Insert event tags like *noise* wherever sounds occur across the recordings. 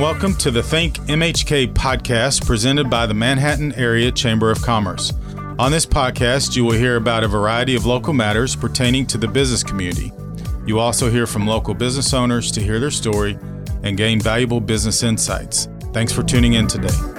welcome to the Think MHK podcast presented by the Manhattan Area Chamber of Commerce. On this podcast, you will hear about a variety of local matters pertaining to the business community. You also hear from local business owners to hear their story and gain valuable business insights. Thanks for tuning in today.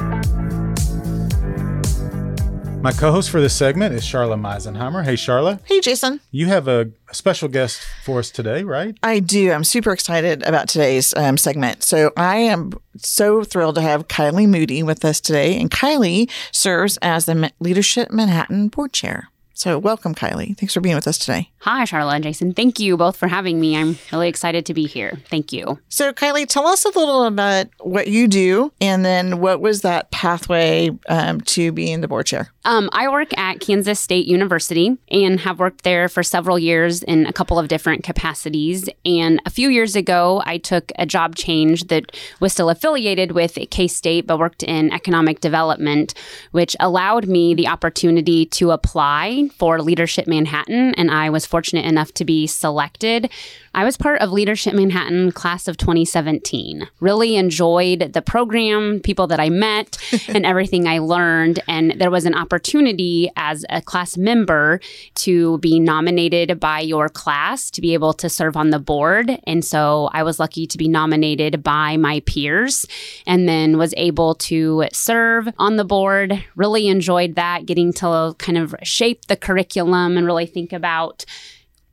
My co host for this segment is Charla Meisenheimer. Hey, Charla. Hey, Jason. You have a special guest for us today, right? I do. I'm super excited about today's um, segment. So I am so thrilled to have Kylie Moody with us today. And Kylie serves as the Leadership Manhattan board chair. So, welcome, Kylie. Thanks for being with us today. Hi, Charla and Jason. Thank you both for having me. I'm really excited to be here. Thank you. So, Kylie, tell us a little about what you do and then what was that pathway um, to being the board chair? Um, I work at Kansas State University and have worked there for several years in a couple of different capacities. And a few years ago, I took a job change that was still affiliated with K State, but worked in economic development, which allowed me the opportunity to apply for Leadership Manhattan, and I was fortunate enough to be selected. I was part of Leadership Manhattan class of 2017. Really enjoyed the program, people that I met, *laughs* and everything I learned. And there was an opportunity as a class member to be nominated by your class to be able to serve on the board. And so I was lucky to be nominated by my peers and then was able to serve on the board. Really enjoyed that, getting to kind of shape the curriculum and really think about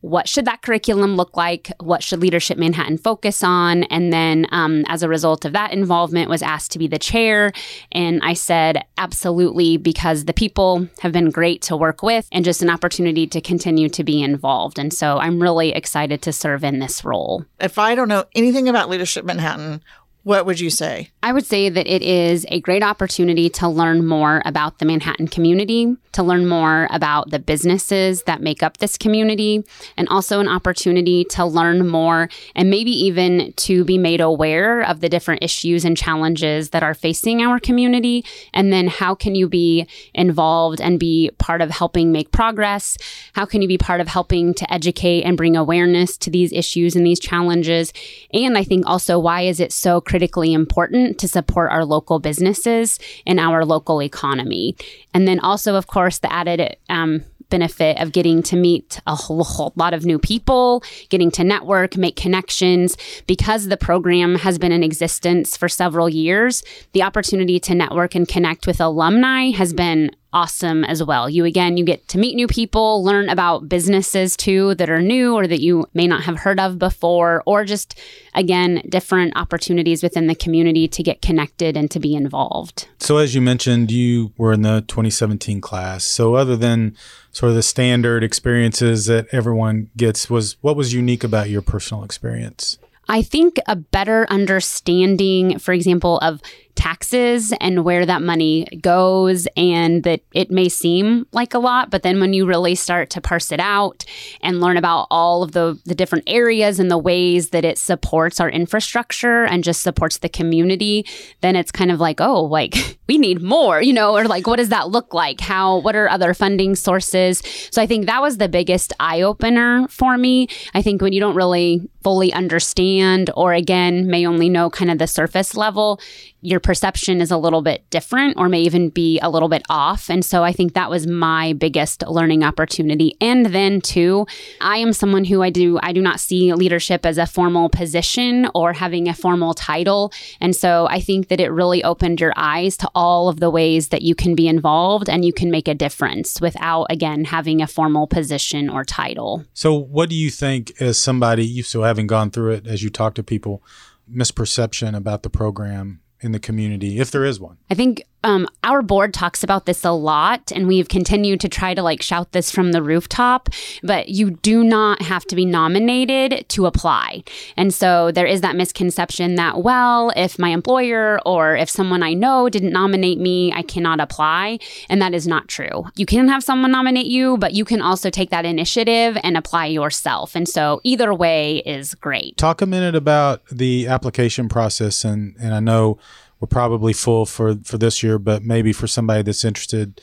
what should that curriculum look like? What should leadership manhattan focus on? And then um, as a result of that involvement was asked to be the chair. And i said absolutely because the people have been great to work with and just an opportunity to continue to be involved. And so i'm really excited to serve in this role. If i don't know anything about leadership manhattan what would you say? I would say that it is a great opportunity to learn more about the Manhattan community, to learn more about the businesses that make up this community, and also an opportunity to learn more and maybe even to be made aware of the different issues and challenges that are facing our community. And then how can you be involved and be part of helping make progress? How can you be part of helping to educate and bring awareness to these issues and these challenges? And I think also, why is it so critical? Critically important to support our local businesses and our local economy. And then also, of course, the added um, benefit of getting to meet a whole, whole, lot of new people, getting to network, make connections. Because the program has been in existence for several years, the opportunity to network and connect with alumni has been awesome as well. You again, you get to meet new people, learn about businesses too that are new or that you may not have heard of before, or just again, different opportunities within the community to get connected and to be involved. So, as you mentioned, you were in the 2017 class. So, other than sort of the standard experiences that everyone gets, was what was unique about your personal experience? I think a better understanding, for example, of taxes and where that money goes and that it may seem like a lot but then when you really start to parse it out and learn about all of the the different areas and the ways that it supports our infrastructure and just supports the community then it's kind of like oh like *laughs* we need more you know or like what does that look like? How what are other funding sources? So i think that was the biggest eye opener for me. I think when you don't really fully understand or again may only know kind of the surface level your perception is a little bit different or may even be a little bit off. And so I think that was my biggest learning opportunity. And then too, I am someone who I do I do not see leadership as a formal position or having a formal title. And so I think that it really opened your eyes to all of the ways that you can be involved and you can make a difference without again having a formal position or title. So what do you think as somebody you so having gone through it as you talk to people misperception about the program in the community, if there is one? I think um, our board talks about this a lot, and we've continued to try to like shout this from the rooftop. But you do not have to be nominated to apply, and so there is that misconception that well, if my employer or if someone I know didn't nominate me, I cannot apply, and that is not true. You can have someone nominate you, but you can also take that initiative and apply yourself, and so either way is great. Talk a minute about the application process, and and I know we're probably full for for this year, but maybe for somebody that's interested,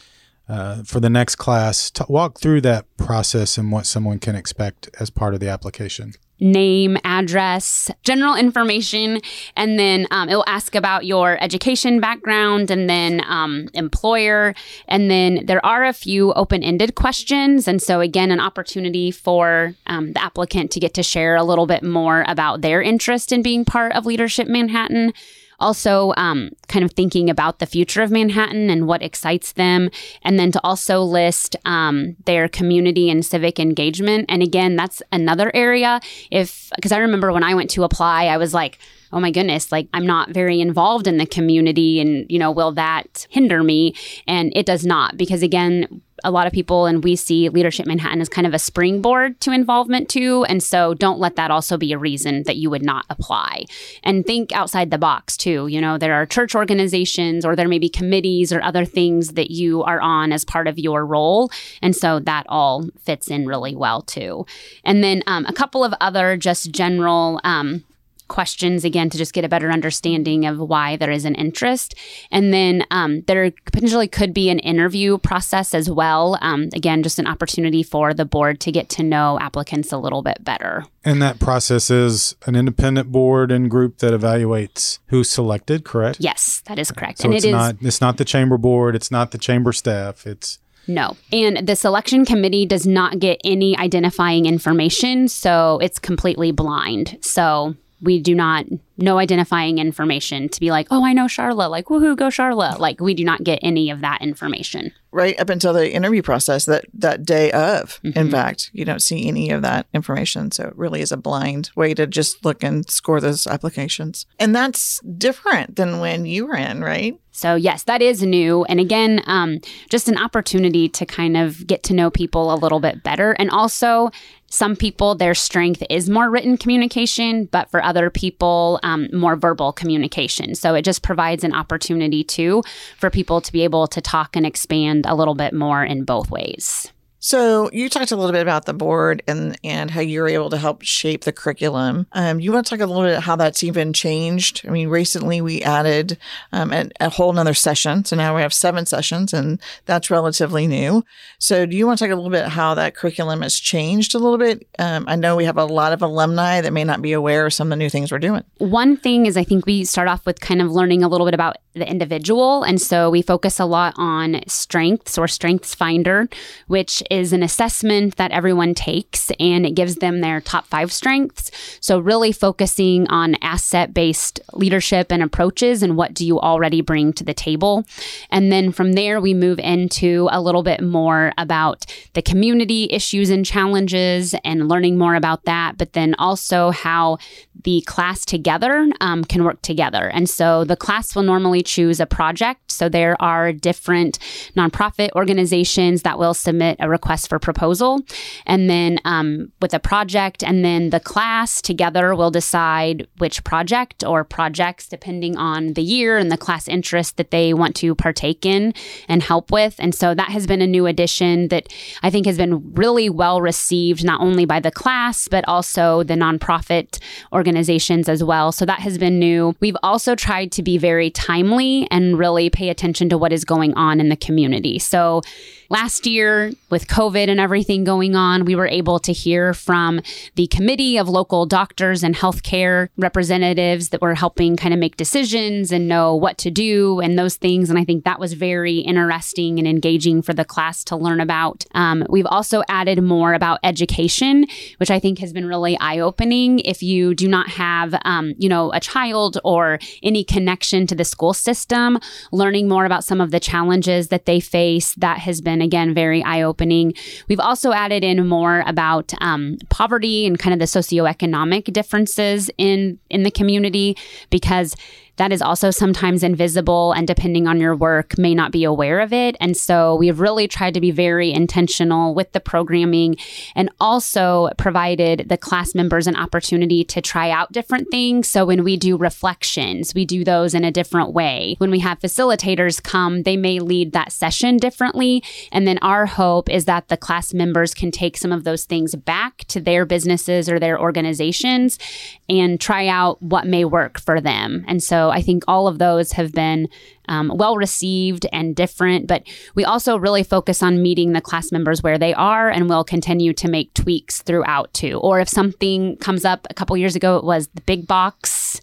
uh, for the next class. T- walk through that process and what someone can expect as part of the application name, address, general information, and then um, it will ask about your education background and then um, employer. And then there are a few open ended questions. And so, again, an opportunity for um, the applicant to get to share a little bit more about their interest in being part of Leadership Manhattan also um, kind of thinking about the future of Manhattan and what excites them, and then to also list um, their community and civic engagement. And again, that's another area. If because I remember when I went to apply, I was like, oh my goodness, like I'm not very involved in the community and, you know, will that hinder me? And it does not, because again, a lot of people and we see leadership manhattan as kind of a springboard to involvement too. And so don't let that also be a reason that you would not apply. And think outside the box too. You know there are church organizations or there may be committees or other things that you are on as part of your role. And so that all fits in really well too. And then um, a couple of other just general um, questions again to just get a better understanding of why there is an interest. And then um, there potentially could be an interview process as well. Um, again, just an opportunity for the board to get to know applicants a little bit better. And that process is an independent board and group that evaluates who's selected, correct? Yes, that is correct. So and it's it is not it's not the chamber board, it's not the chamber staff, it's no. And the selection committee does not get any identifying information, so it's completely blind. So we do not no identifying information to be like, oh, I know Charla, like woohoo, go Charla. Like we do not get any of that information. Right up until the interview process that that day of. Mm-hmm. In fact, you don't see any of that information. So it really is a blind way to just look and score those applications. And that's different than when you were in, right? So, yes, that is new. And again, um, just an opportunity to kind of get to know people a little bit better. And also, some people, their strength is more written communication, but for other people, um, more verbal communication. So it just provides an opportunity too for people to be able to talk and expand a little bit more in both ways. So you talked a little bit about the board and and how you're able to help shape the curriculum. Um, you want to talk a little bit how that's even changed? I mean, recently we added um, a, a whole another session, so now we have seven sessions, and that's relatively new. So do you want to talk a little bit how that curriculum has changed a little bit? Um, I know we have a lot of alumni that may not be aware of some of the new things we're doing. One thing is I think we start off with kind of learning a little bit about the individual, and so we focus a lot on strengths or strengths finder, which is an assessment that everyone takes and it gives them their top five strengths. So, really focusing on asset based leadership and approaches and what do you already bring to the table. And then from there, we move into a little bit more about the community issues and challenges and learning more about that, but then also how the class together um, can work together. And so the class will normally choose a project. So there are different nonprofit organizations that will submit a request for proposal. And then um, with a project, and then the class together will decide which project or projects, depending on the year and the class interest that they want to partake in and help with. And so that has been a new addition that I think has been really well received, not only by the class, but also the nonprofit organizations as well. So that has been new. We've also tried to be very timely and really pay attention to what is going on in the community. So last year, with COVID and everything going on, we were able to hear from the committee of local doctors and healthcare representatives that were helping kind of make decisions and know what to do and those things. And I think that was very interesting and engaging for the class to learn about. Um, we've also added more about education, which I think has been really eye opening. If you do not have, um, you know, a child or any connection to the school system, learning more about some of the challenges that they face, that has been, again, very eye opening. We've also added in more about um, poverty and kind of the socioeconomic differences in in the community because that is also sometimes invisible and depending on your work may not be aware of it. And so we've really tried to be very intentional with the programming and also provided the class members an opportunity to try out different things. So when we do reflections, we do those in a different way. When we have facilitators come, they may lead that session differently. And then our hope is that the class members can take some of those things back to their businesses or their organizations and try out what may work for them. And so so I think all of those have been um, well received and different. But we also really focus on meeting the class members where they are and we'll continue to make tweaks throughout too. Or if something comes up a couple years ago, it was the big box.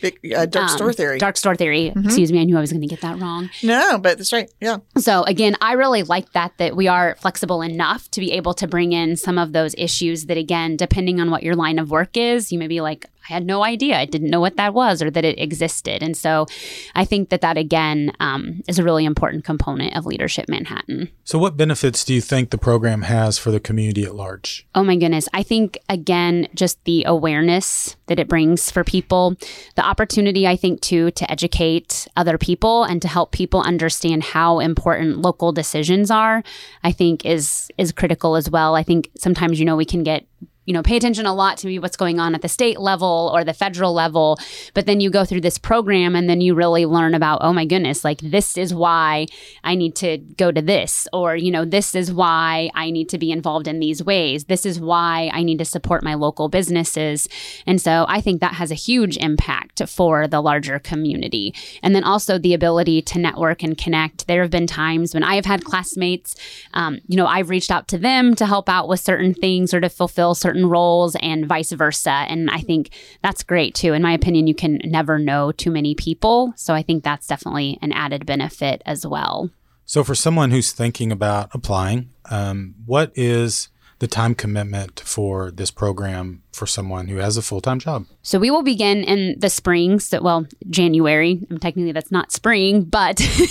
Big, uh, dark um, store theory. Dark store theory. Excuse me, I knew I was going to get that wrong. no, but that's right. Yeah. So again, I really like that that we are flexible enough to be able to bring in some of those issues that again, depending on what your line of work is, you may be like, I had no idea, I didn't know what that was or that it existed, and so I think that that again um, is a really important component of leadership Manhattan. So, what benefits do you think the program has for the community at large? Oh my goodness. I think, again, just the awareness that it brings for people, the opportunity, I think, too, to educate other people and to help people understand how important local decisions are, I think is is critical as well. I think sometimes, you know, we can get you know, pay attention a lot to maybe what's going on at the state level or the federal level. But then you go through this program and then you really learn about, oh my goodness, like this is why I need to go to this, or, you know, this is why I need to be involved in these ways. This is why I need to support my local businesses. And so I think that has a huge impact for the larger community. And then also the ability to network and connect. There have been times when I have had classmates, um, you know, I've reached out to them to help out with certain things or to fulfill certain roles and vice versa. And I think that's great too. In my opinion, you can never know too many people. So I think that's definitely an added benefit as well. So, for someone who's thinking about applying, um, what is the time commitment for this program for someone who has a full time job? So we will begin in the spring. So, well, January. I mean, technically, that's not spring, but *laughs*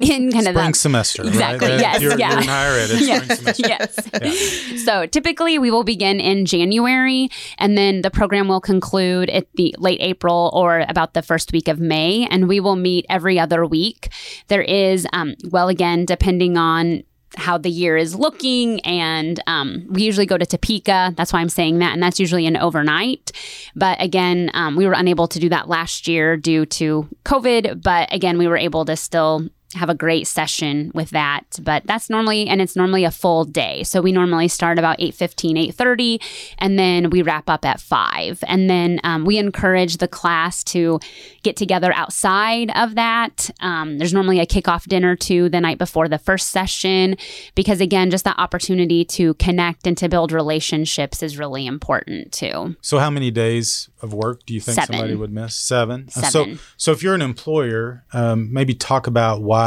in kind of Spring semester, Exactly, right? yes, You're, yeah. you're in higher ed. Spring semester. *laughs* yes. So typically we will begin in January and then the program will conclude at the late April or about the first week of May. And we will meet every other week. There is, um, well, again, depending on how the year is looking and um, we usually go to topeka. That's why i'm saying that and that's usually an overnight. But again um, we were unable to do that last year due to covid but again we were able to still have a great session with that but that's normally and it's normally a full day so we normally start about 8.15 8.30 and then we wrap up at 5 and then um, we encourage the class to get together outside of that um, there's normally a kickoff dinner too the night before the first session because again just that opportunity to connect and to build relationships is really important too So, how many days of work do you think Seven. somebody would miss? Seven. Uh, Seven. So, so if you're an employer, um, maybe talk about why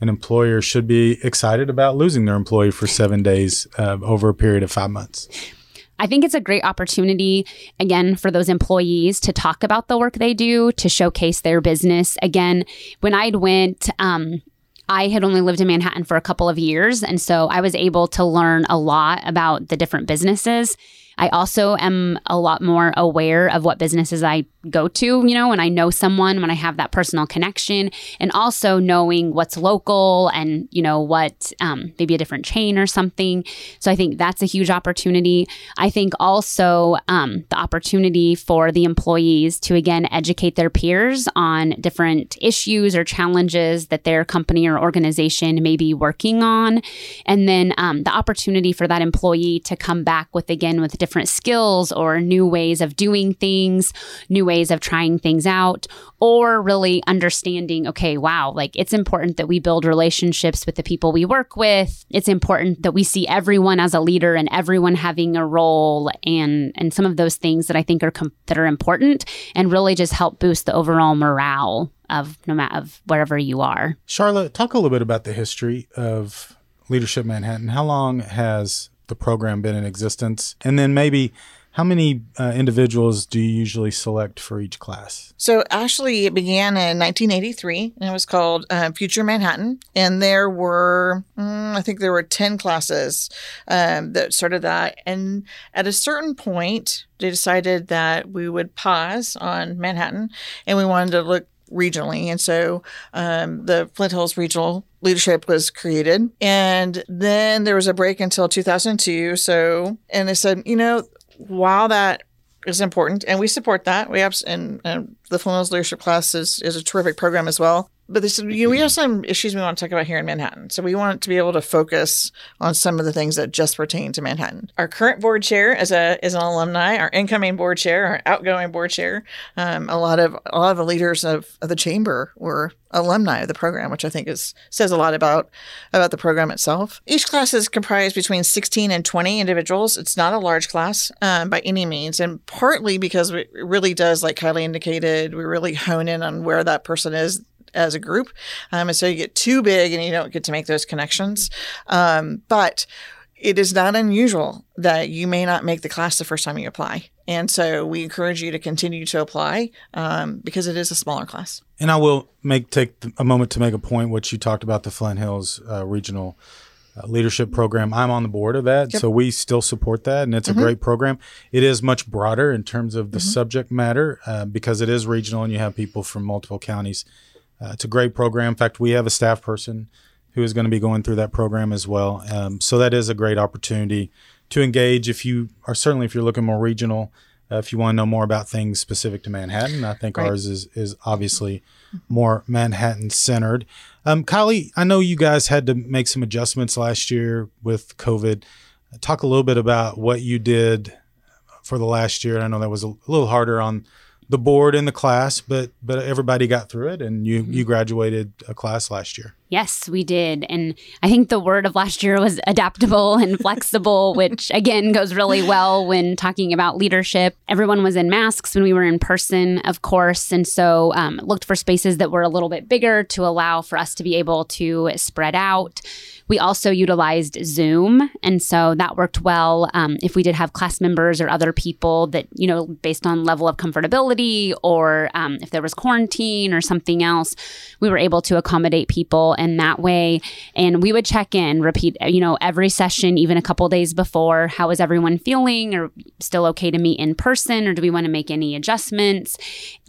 an employer should be excited about losing their employee for seven days uh, over a period of five months. I think it's a great opportunity, again, for those employees to talk about the work they do, to showcase their business. Again, when I went, um, I had only lived in Manhattan for a couple of years. And so I was able to learn a lot about the different businesses. I also am a lot more aware of what businesses I go to, you know, when I know someone, when I have that personal connection, and also knowing what's local and, you know, what um, maybe a different chain or something. So I think that's a huge opportunity. I think also um, the opportunity for the employees to, again, educate their peers on different issues or challenges that their company or organization may be working on. And then um, the opportunity for that employee to come back with, again, with different skills or new ways of doing things, new ways of trying things out, or really understanding, okay, wow, like it's important that we build relationships with the people we work with. It's important that we see everyone as a leader and everyone having a role and and some of those things that I think are com- that are important and really just help boost the overall morale of no matter of wherever you are. Charla, talk a little bit about the history of Leadership Manhattan. How long has the program been in existence? And then maybe how many uh, individuals do you usually select for each class? So actually, it began in 1983, and it was called uh, Future Manhattan. And there were, mm, I think, there were 10 classes um, that started that. And at a certain point, they decided that we would pause on Manhattan, and we wanted to look regionally. And so um, the Flint Hills Regional Leadership was created. And then there was a break until 2002. So, and they said, you know, while that is important and we support that, we have, and, and the Flint Leadership class is, is a terrific program as well. But this, you know, we have some issues we want to talk about here in Manhattan. So we want to be able to focus on some of the things that just pertain to Manhattan. Our current board chair is a is an alumni. Our incoming board chair, our outgoing board chair, um, a lot of a lot of the leaders of, of the chamber were alumni of the program, which I think is says a lot about about the program itself. Each class is comprised between 16 and 20 individuals. It's not a large class um, by any means, and partly because it really does, like Kylie indicated, we really hone in on where that person is as a group. Um, and so you get too big and you don't get to make those connections. Um, but it is not unusual that you may not make the class the first time you apply. And so we encourage you to continue to apply um, because it is a smaller class. And I will make take a moment to make a point. What you talked about the Flint Hills uh, Regional uh, Leadership Program. I'm on the board of that, yep. so we still support that, and it's mm-hmm. a great program. It is much broader in terms of the mm-hmm. subject matter uh, because it is regional, and you have people from multiple counties uh, it's a great program. In fact, we have a staff person who is going to be going through that program as well. Um, so that is a great opportunity to engage. If you are certainly if you're looking more regional, uh, if you want to know more about things specific to Manhattan, I think right. ours is is obviously more Manhattan centered. Um, Kylie, I know you guys had to make some adjustments last year with COVID. Talk a little bit about what you did for the last year. I know that was a little harder on the board and the class, but but everybody got through it, and you you mm-hmm. graduated a class last year. Yes, we did. And I think the word of last year was adaptable and *laughs* flexible, which again goes really well when talking about leadership. Everyone was in masks when we were in person, of course. And so um, looked for spaces that were a little bit bigger to allow for us to be able to spread out. We also utilized Zoom. And so that worked well. Um, if we did have class members or other people that, you know, based on level of comfortability or um, if there was quarantine or something else, we were able to accommodate people in that way. And we would check in, repeat, you know, every session, even a couple days before. How is everyone feeling? Or still okay to meet in person? Or do we want to make any adjustments?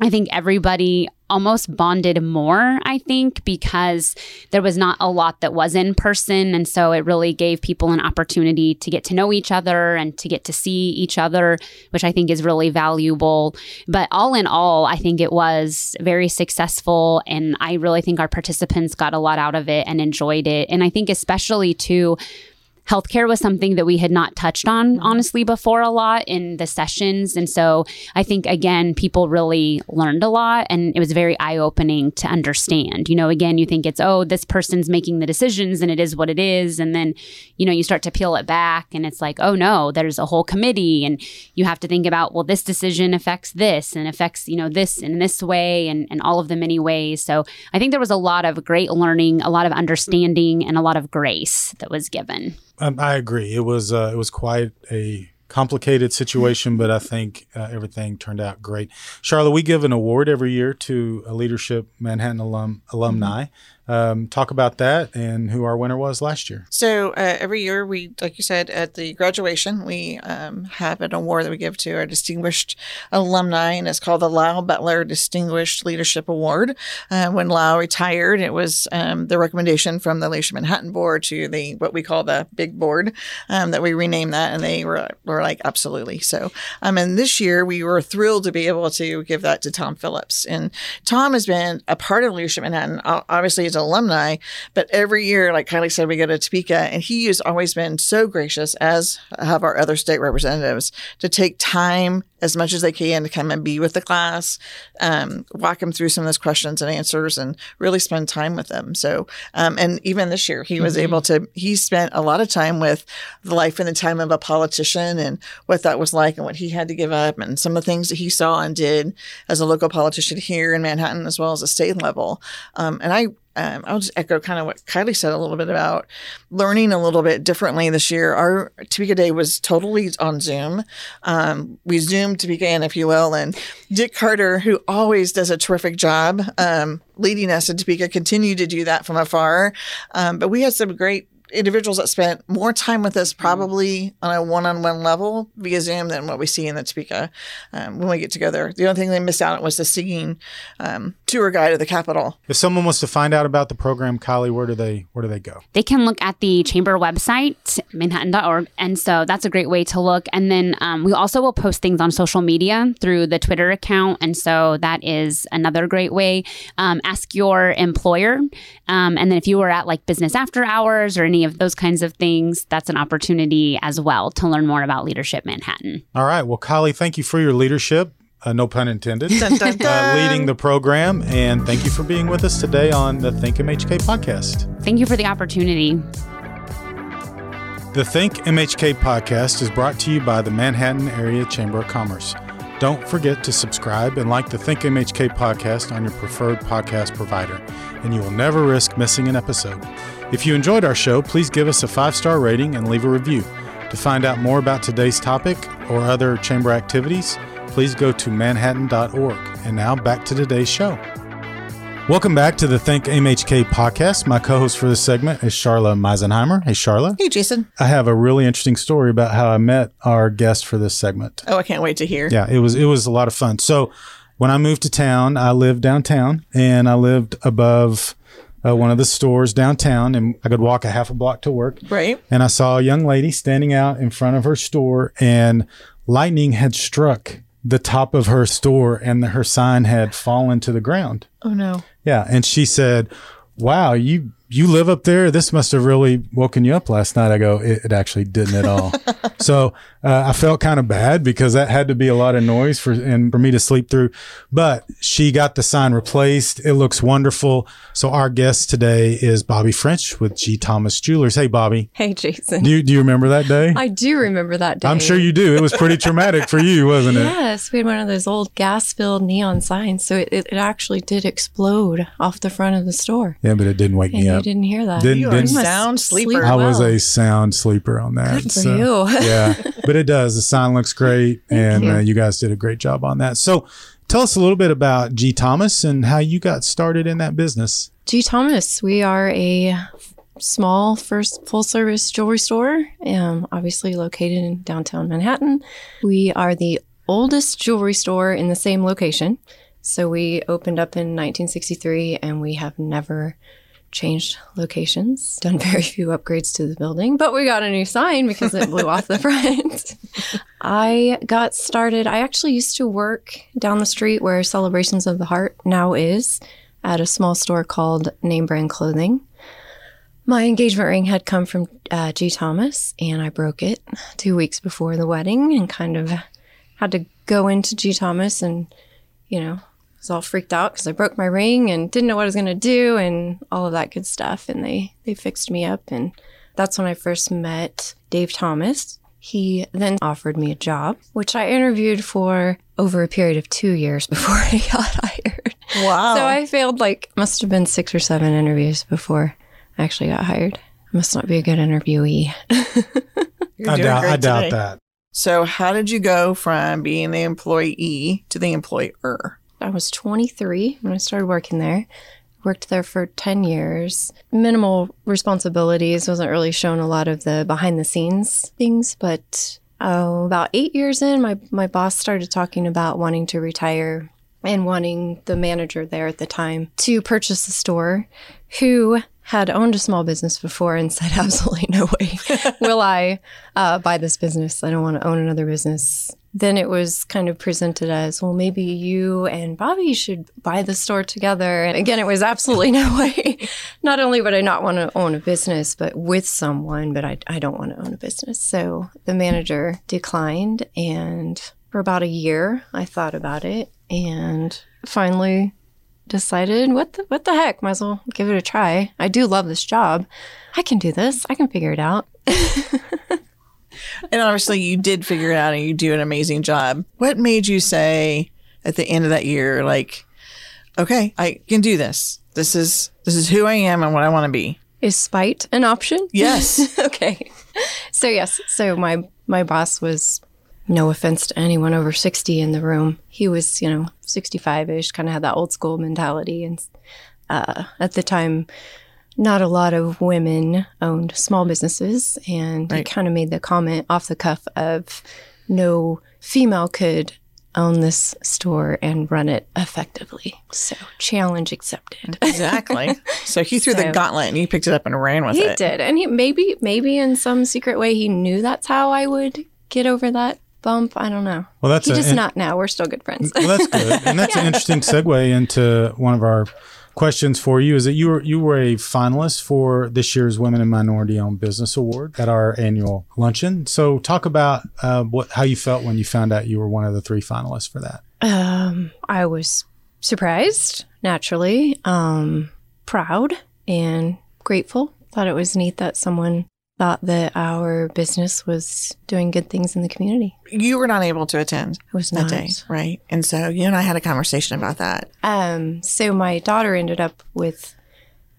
I think everybody almost bonded more, I think, because there was not a lot that was in person. And so it really gave people an opportunity to get to know each other and to get to see each other, which I think is really valuable. But all in all, I think it was very successful. And I really think our participants got a lot out of it and enjoyed it. And I think, especially too, healthcare was something that we had not touched on mm-hmm. honestly before a lot in the sessions. And so I think, again, people really learned a lot and it was very eye opening to understand. You know, again, you think it's, oh, this person's making the decisions and it is what it is. And then, you know, you start to peel it back and it's like, oh no, there's a whole committee and you have to think about, well, this decision affects this and affects, you know, this in this way and, and all of the many ways. So I think there was a lot of great learning, a lot of understanding, and a lot of grace that was given. Um, I agree. It was uh, it was quite a complicated situation, but I think uh, everything turned out great. Charla, we give an award every year to a leadership Manhattan alum alumni. Mm-hmm. Um, talk about that and who our winner was last year. So uh, every year, we, like you said, at the graduation, we um, have an award that we give to our distinguished alumni, and it's called the Lyle Butler Distinguished Leadership Award. Uh, when Lyle retired, it was um, the recommendation from the Leadership Manhattan Board to the what we call the Big Board um, that we renamed that, and they were, were like absolutely. So, um, and this year we were thrilled to be able to give that to Tom Phillips, and Tom has been a part of Leadership Manhattan. Obviously, alumni, but every year, like Kylie said, we go to Topeka, and he has always been so gracious, as have our other state representatives, to take time as much as they can to come and be with the class, um, walk them through some of those questions and answers, and really spend time with them. So, um, and even this year, he was mm-hmm. able to. He spent a lot of time with the life and the time of a politician and what that was like and what he had to give up, and some of the things that he saw and did as a local politician here in Manhattan as well as a state level. Um, and I um, I'll just echo kind of what Kylie said a little bit about learning a little bit differently this year. Our Topeka Day was totally on Zoom. Um, we zoomed Topeka in, if you will, and Dick Carter, who always does a terrific job um, leading us in Topeka, continued to do that from afar. Um, but we had some great individuals that spent more time with us probably on a one-on-one level via Zoom than what we see in the Topeka um, when we get together. The only thing they missed out on was the singing um, tour guide of the Capitol. If someone wants to find out about the program, Kylie, where do they where do they go? They can look at the chamber website, manhattan.org. And so that's a great way to look. And then um, we also will post things on social media through the Twitter account. And so that is another great way. Um, ask your employer. Um, and then if you were at like business after hours or any of those kinds of things, that's an opportunity as well to learn more about Leadership Manhattan. All right. Well, Kylie, thank you for your leadership. Uh, no pun intended. Dun, dun, Uh, leading the program, and thank you for being with us today on the Think MHK podcast. Thank you for the opportunity. The Think MHK podcast is brought to you by the Manhattan Area Chamber of Commerce. Don't forget to subscribe and like the Think MHK podcast on your preferred podcast provider, and you will never risk missing an episode. If you enjoyed our show, please give us a five star rating and leave a review. To find out more about today's topic or other chamber activities, please go to manhattan.org. And now back to today's show. Welcome back to the Think MHK podcast. My co host for this segment is Charla Meisenheimer. Hey, Charla. Hey, Jason. I have a really interesting story about how I met our guest for this segment. Oh, I can't wait to hear. Yeah, it was it was a lot of fun. So when I moved to town, I lived downtown and I lived above uh, one of the stores downtown, and I could walk a half a block to work. Right. And I saw a young lady standing out in front of her store, and lightning had struck the top of her store, and her sign had fallen to the ground. Oh, no. Yeah, and she said, "Wow, you you live up there? This must have really woken you up last night." I go, "It, it actually didn't at all." *laughs* so uh, I felt kind of bad because that had to be a lot of noise for and for me to sleep through. But she got the sign replaced. It looks wonderful. So our guest today is Bobby French with G Thomas Jewelers. Hey, Bobby, Hey, Jason. do you, do you remember that day? I do remember that day. I'm sure you do. It was pretty traumatic for you, wasn't it? Yes, we had one of those old gas-filled neon signs, so it, it, it actually did explode off the front of the store. Yeah, but it didn't wake And me you didn't hear that. Didn't- You didn't- a sound sleep sleeper. I was a sound sleeper on that. Good for you. yeah, *laughs* but it does. The sign looks great, and you. Uh, you guys did a great job on that. So, tell us a little bit about G Thomas and how you got started in that business. G. Thomas, we are a small first full service jewelry store, um, obviously located in downtown Manhattan. We are the oldest jewelry store in the same location. So we opened up in 1963 and we have never changed locations, done very *laughs* few upgrades to the building, but we got a new sign because it blew off the *laughs* front. I got started, I actually used to work down the street where Celebrations of the Heart now is at a small store called Name Brand Clothing. My engagement ring had come from uh, G. Thomas, and I broke it two weeks before the wedding and kind of had to go into G. Thomas and, you know, was all freaked out because I broke my ring and didn't know what I was going to do and all of that good stuff. And they, they fixed me up. And that's when I first met Dave Thomas. He then offered me a job, which I interviewed for over a period of two years *laughs* before I got hired. Wow. So I failed like must have been six or seven interviews before I actually got hired. I must not be a good interviewee. *laughs* You're I doubt, great I doubt today. that. So, how did you go from being the employee to the employer? I was 23 when I started working there. Worked there for 10 years. Minimal responsibilities, wasn't really shown a lot of the behind the scenes things, but oh, about eight years in, my, my boss started talking about wanting to retire and wanting the manager there at the time to purchase the store, who had owned a small business before and said, *laughs* absolutely no way will I uh, buy this business. I don't want to own another business. Then it was kind of presented as, well, maybe you and Bobby should buy the store together. And again, it was absolutely no way. *laughs* not only would I not want to own a business, but with someone, but I, I don't want to own a business. So the manager declined. And for about a year, I thought about it and finally decided, what the, what the heck? Might as well give it a try. I do love this job. I can do this. I can figure it out. *laughs* And obviously, you did figure it out and you do an amazing job. What made you say at the end of that year, like, okay, I can do this. This is this is who I am and what I want to be. Is spite an option? Yes. *laughs* okay. So yes, so my my boss was no offense to anyone over 60 in the room. He was, you know, 65ish, kind of had that old school mentality and uh, at the time not a lot of women owned small businesses. And he kind of made the comment off the cuff of no female could own this store and run it effectively. So, challenge accepted. Exactly. *laughs* so he threw the gauntlet and he picked it up and ran with he it. He did. And he maybe, maybe in some secret way, he knew that's how I would get over that bump. I don't know. Well, that's he a- just and- not now. We're still good friends. Well, that's good, and that's an *laughs* interesting segue into one of our questions for you. Is that you were you were a finalist for this year's Women and Minority Owned Business Award at our annual luncheon. So, talk about uh, what how you felt when you found out you were one of the three finalists for that. Um, I was surprised, naturally, um, proud, and grateful. Thought it was neat that someone thought that our business was doing good things in the community. You were not able to attend It was that day, right? And so you and I had a conversation about that. Um, so my daughter ended up with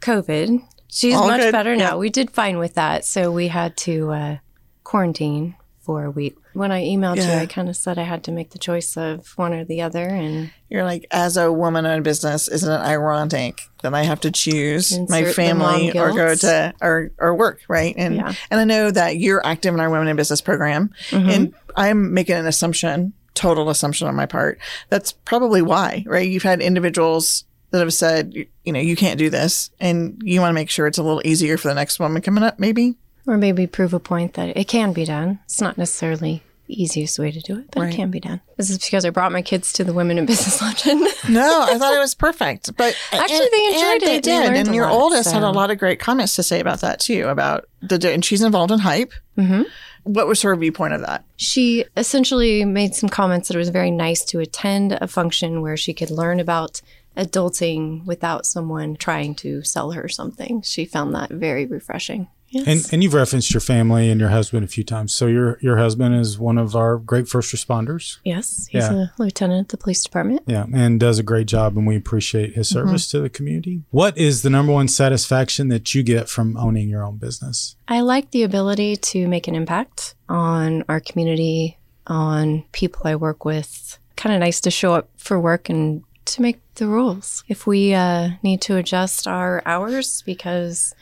COVID. She's All much good. better Yeah. now. We did fine with that. So we had to uh, quarantine for a week. When I emailed you, I kind of said I had to make the choice of one or the other. And You're like, as a woman owned business, isn't it ironic that I have to choose my family or go to or, or work, right? And Yeah. and I know that you're active in our women in business program, Mm-hmm. and I'm making an assumption, total assumption on my part. That's probably why, right? You've had individuals that have said, you know, you can't do this, and you want to make sure it's a little easier for the next woman coming up, maybe. Or maybe prove a point that it can be done. It's not necessarily the easiest way to do it, but Right. it can be done. This is because I brought my kids to the Women in Business *laughs* Luncheon. No, I thought it was perfect. But *laughs* Actually, they enjoyed They it. They did, learned and your lot, oldest had a lot of great comments to say about that too. About the and she's involved in hype. Mhm. What was her viewpoint of that? she essentially made some comments that it was very nice to attend a function where she could learn about adulting without someone trying to sell her something. She found that very refreshing. Yes. And and you've referenced your family and your husband a few times. So your your husband is one of our great first responders. yes, he's Yeah. a lieutenant at the police department. Yeah, and does a great job, and we appreciate his service to the community. What is the number one satisfaction that you get from owning your own business? I like the ability to make an impact on our community, on people I work with. Kind of nice to show up for work and to make the rules. If we uh, need to adjust our hours because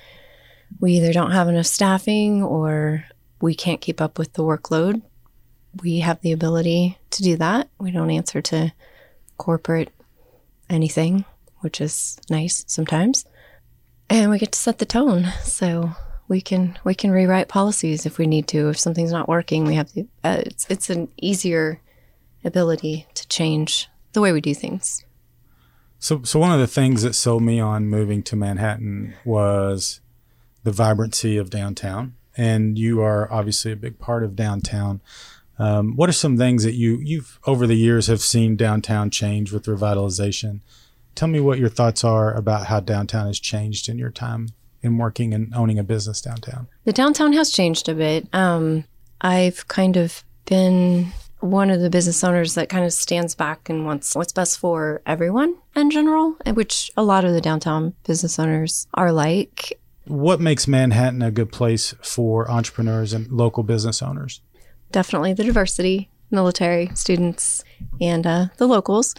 we either don't have enough staffing or we can't keep up with the workload, we have the ability to do that. We don't answer to corporate anything, which is nice sometimes. And we get to set the tone. So we can we can rewrite policies if we need to. If something's not working, we have the uh, it's it's an easier ability to change the way we do things. So, so one of the things that sold me on moving to Manhattan was the vibrancy of downtown, and you are obviously a big part of downtown. Um, what are some things that you you've over the years have seen downtown change with revitalization? Tell me what your thoughts are about how downtown has changed in your time in working and owning a business downtown. The downtown has changed a bit. Um, I've kind of been one of the business owners that kind of stands back and wants what's best for everyone in general, which a lot of the downtown business owners are like. What makes Manhattan a good place for entrepreneurs and local business owners? Definitely the diversity, military, students, and uh, the locals.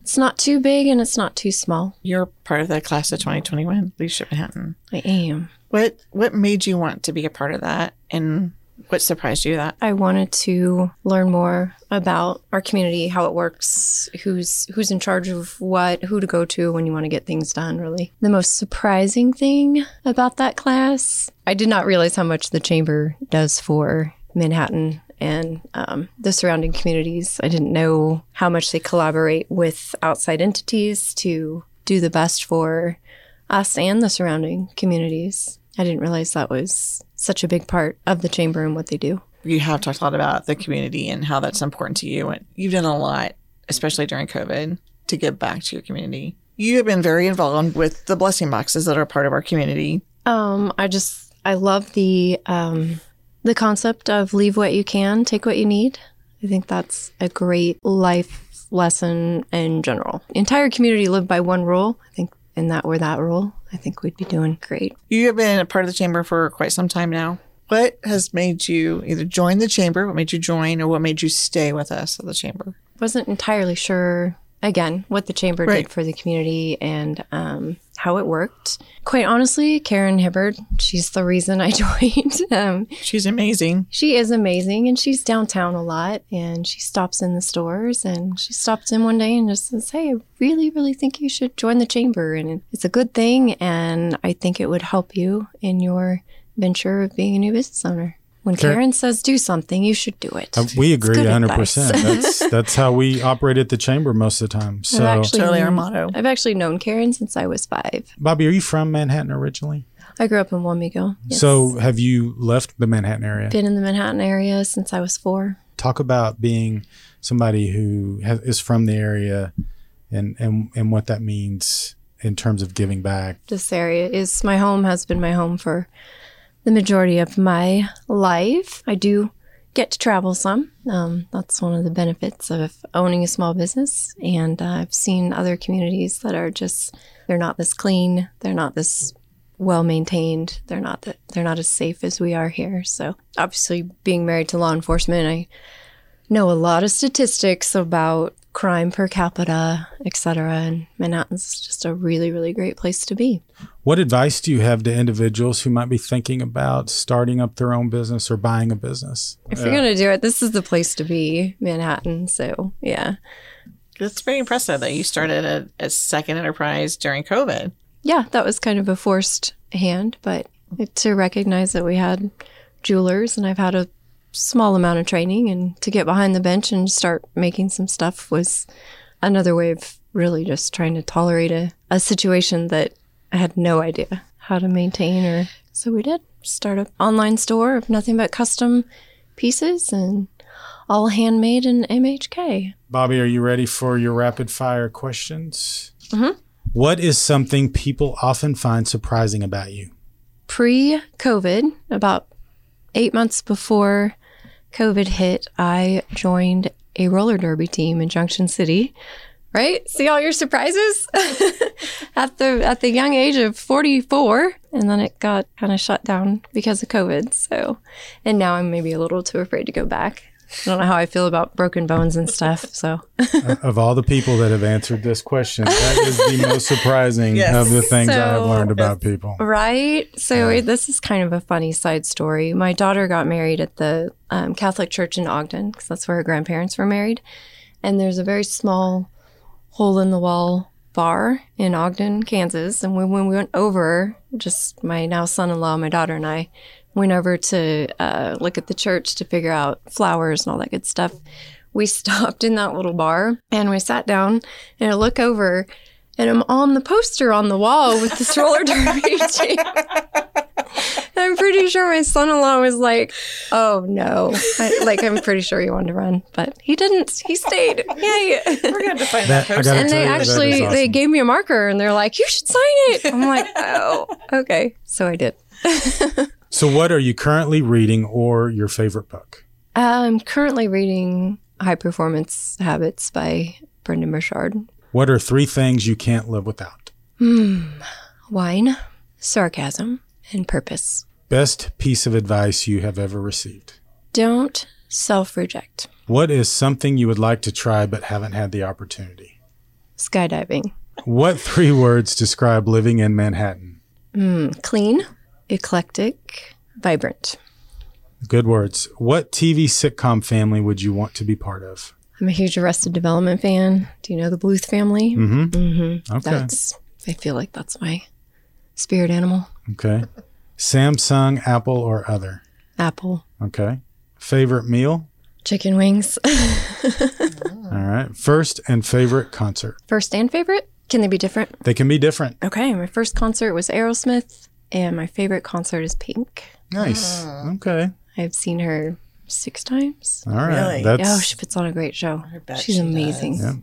It's not too big and it's not too small. You're part of the class of 2021 Leadership Manhattan. I am. What what made you want to be a part of that, and what surprised you that? I wanted to learn more about our community, how it works, who's who's in charge of what, who to go to when you want to get things done, really. The most surprising thing about that class, I did not realize how much the chamber does for Manhattan and um, the surrounding communities. I didn't know how much they collaborate with outside entities to do the best for us and the surrounding communities. I didn't realize that was such a big part of the chamber and what they do. You have talked a lot about the community and how that's important to you, and you've done a lot, especially during COVID, to give back to your community. You have been very involved with the blessing boxes that are part of our community. Um, I just I love the um, the concept of leave what you can, take what you need. I think that's a great life lesson in general. Entire community live by one rule. I think in that were that rule, I think we'd be doing great. You have been a part of the chamber for quite some time now. What has made you either join the chamber, what made you join, or what made you stay with us at the chamber? Wasn't entirely sure again what the chamber Right. did for the community and um, how it worked. Quite honestly, Karen Hibbard, she's the reason I *laughs* joined. um, She's amazing. she is amazing and she's downtown a lot and she stops in the stores and she stops in one day and just says, Hey, I really, really think you should join the chamber and it's a good thing and I think it would help you in your venture of being a new business owner. When Karen- Karen says do something, you should do it. Uh, we agree good 100%. That's *laughs* that's how we operate at the chamber most of the time. I've So, actually Totally our motto. I've actually known Karen since I was five. Bobby, are you from Manhattan originally? I grew up in Wamego. Yes. So, have you left the Manhattan area? been in the Manhattan area since I was four. Talk about being somebody who has, is from the area and, and, and what that means in terms of giving back. This area is my home, has been my home for the majority of my life. I do get to travel some. Um, that's one of the benefits of owning a small business. And uh, I've seen other communities that are just, they're not this clean, they're not this well maintained, they're not that they're not as safe as we are here. So obviously being married to law enforcement, I know a lot of statistics about crime per capita, et cetera. And Manhattan's just a really, really great place to be. What advice do you have to individuals who might be thinking about starting up their own business or buying a business? If you're uh, gonna do it, this is the place to be, Manhattan. So yeah, It's very impressive that you started a, a second enterprise during COVID. yeah, that was kind of a forced hand, but to recognize that we had jewelers and I've had a small amount of training, and to get behind the bench and start making some stuff was another way of really just trying to tolerate a, a situation that I had no idea how to maintain or so we did start an online store of nothing but custom pieces and all handmade in MHK. Bobby, are you ready for your rapid fire questions? Mhm. What is something people often find surprising about you? pre COVID, about eight months before COVID hit, I joined a roller derby team in Junction City. Right? See all your surprises *laughs* at the at the young age of 44 and then it got kind of shut down because of COVID. So, and now I'm maybe a little too afraid to go back. I don't know how I feel about broken bones and stuff. So, of all the people that have answered this question, that is the most *laughs* surprising Yes. of the things I have learned about people. Right. So this is kind of a funny side story. My daughter got married at the um, Catholic Church in Ogden because that's where her grandparents were married. And there's a very small hole in the wall bar in Ogden, Kansas. And when, when we went over, just my now son in law, my daughter, and I went over to uh, look at the church to figure out flowers and all that good stuff. We *laughs* stopped in that little bar and we sat down and I look over and I'm on the poster on the wall with this roller *laughs* derby team. *laughs* I'm pretty sure my son-in-law was like, "Oh no!" I, like I'm pretty sure he wanted to run, but he didn't. He stayed. Yay! We're going to have to find that, That- poster. and they you, that is actually they gave me a marker and they're like, "You should sign it." I'm like, "Oh, okay." So I did. So, what are you currently reading or your favorite book? I'm currently reading High Performance Habits by Brendon Burchard. What are three things you can't live without? Hmm. Wine, sarcasm, and purpose. Best piece of advice you have ever received? Don't self-reject. What is something you would like to try but haven't had the opportunity? Skydiving. What three words describe living in Manhattan? Hmm. Clean, eclectic, vibrant. Good words. What TV sitcom family would you want to be part of? I'm a huge Arrested Development fan. Do you know the Bluth family? Mm-hmm. Mm-hmm. Okay. That's. I feel like that's my spirit animal. Okay. Samsung, Apple, or other? Apple, Okay. Favorite meal? chicken wings. *laughs* All right. First and favorite concert? first and favorite? Can they be different? They can be different. Okay, my first concert was Aerosmith, and my favorite concert is Pink. Nice. Ah. Okay. I've seen her six times. All right. Really? That's oh, she puts on a great show. bet She's she amazing. does.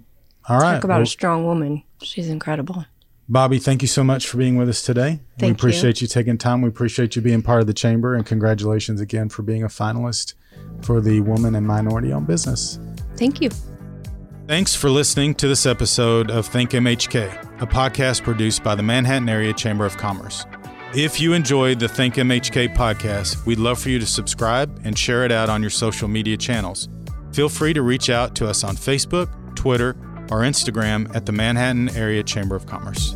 all right. Talk about Well, a strong woman. She's incredible. Bobby, thank you so much for being with us today. we Thank you. appreciate you. taking time. We appreciate you being part of the chamber, and congratulations again for being a finalist for the Woman and Minority Owned Business. Thank you. Thanks for listening to this episode of Think MHK, a podcast produced by the Manhattan Area Chamber of Commerce. If you enjoyed the Think MHK podcast, we'd love for you to subscribe and share it out on your social media channels. Feel free to reach out to us on Facebook, Twitter, or Instagram at the Manhattan Area Chamber of Commerce.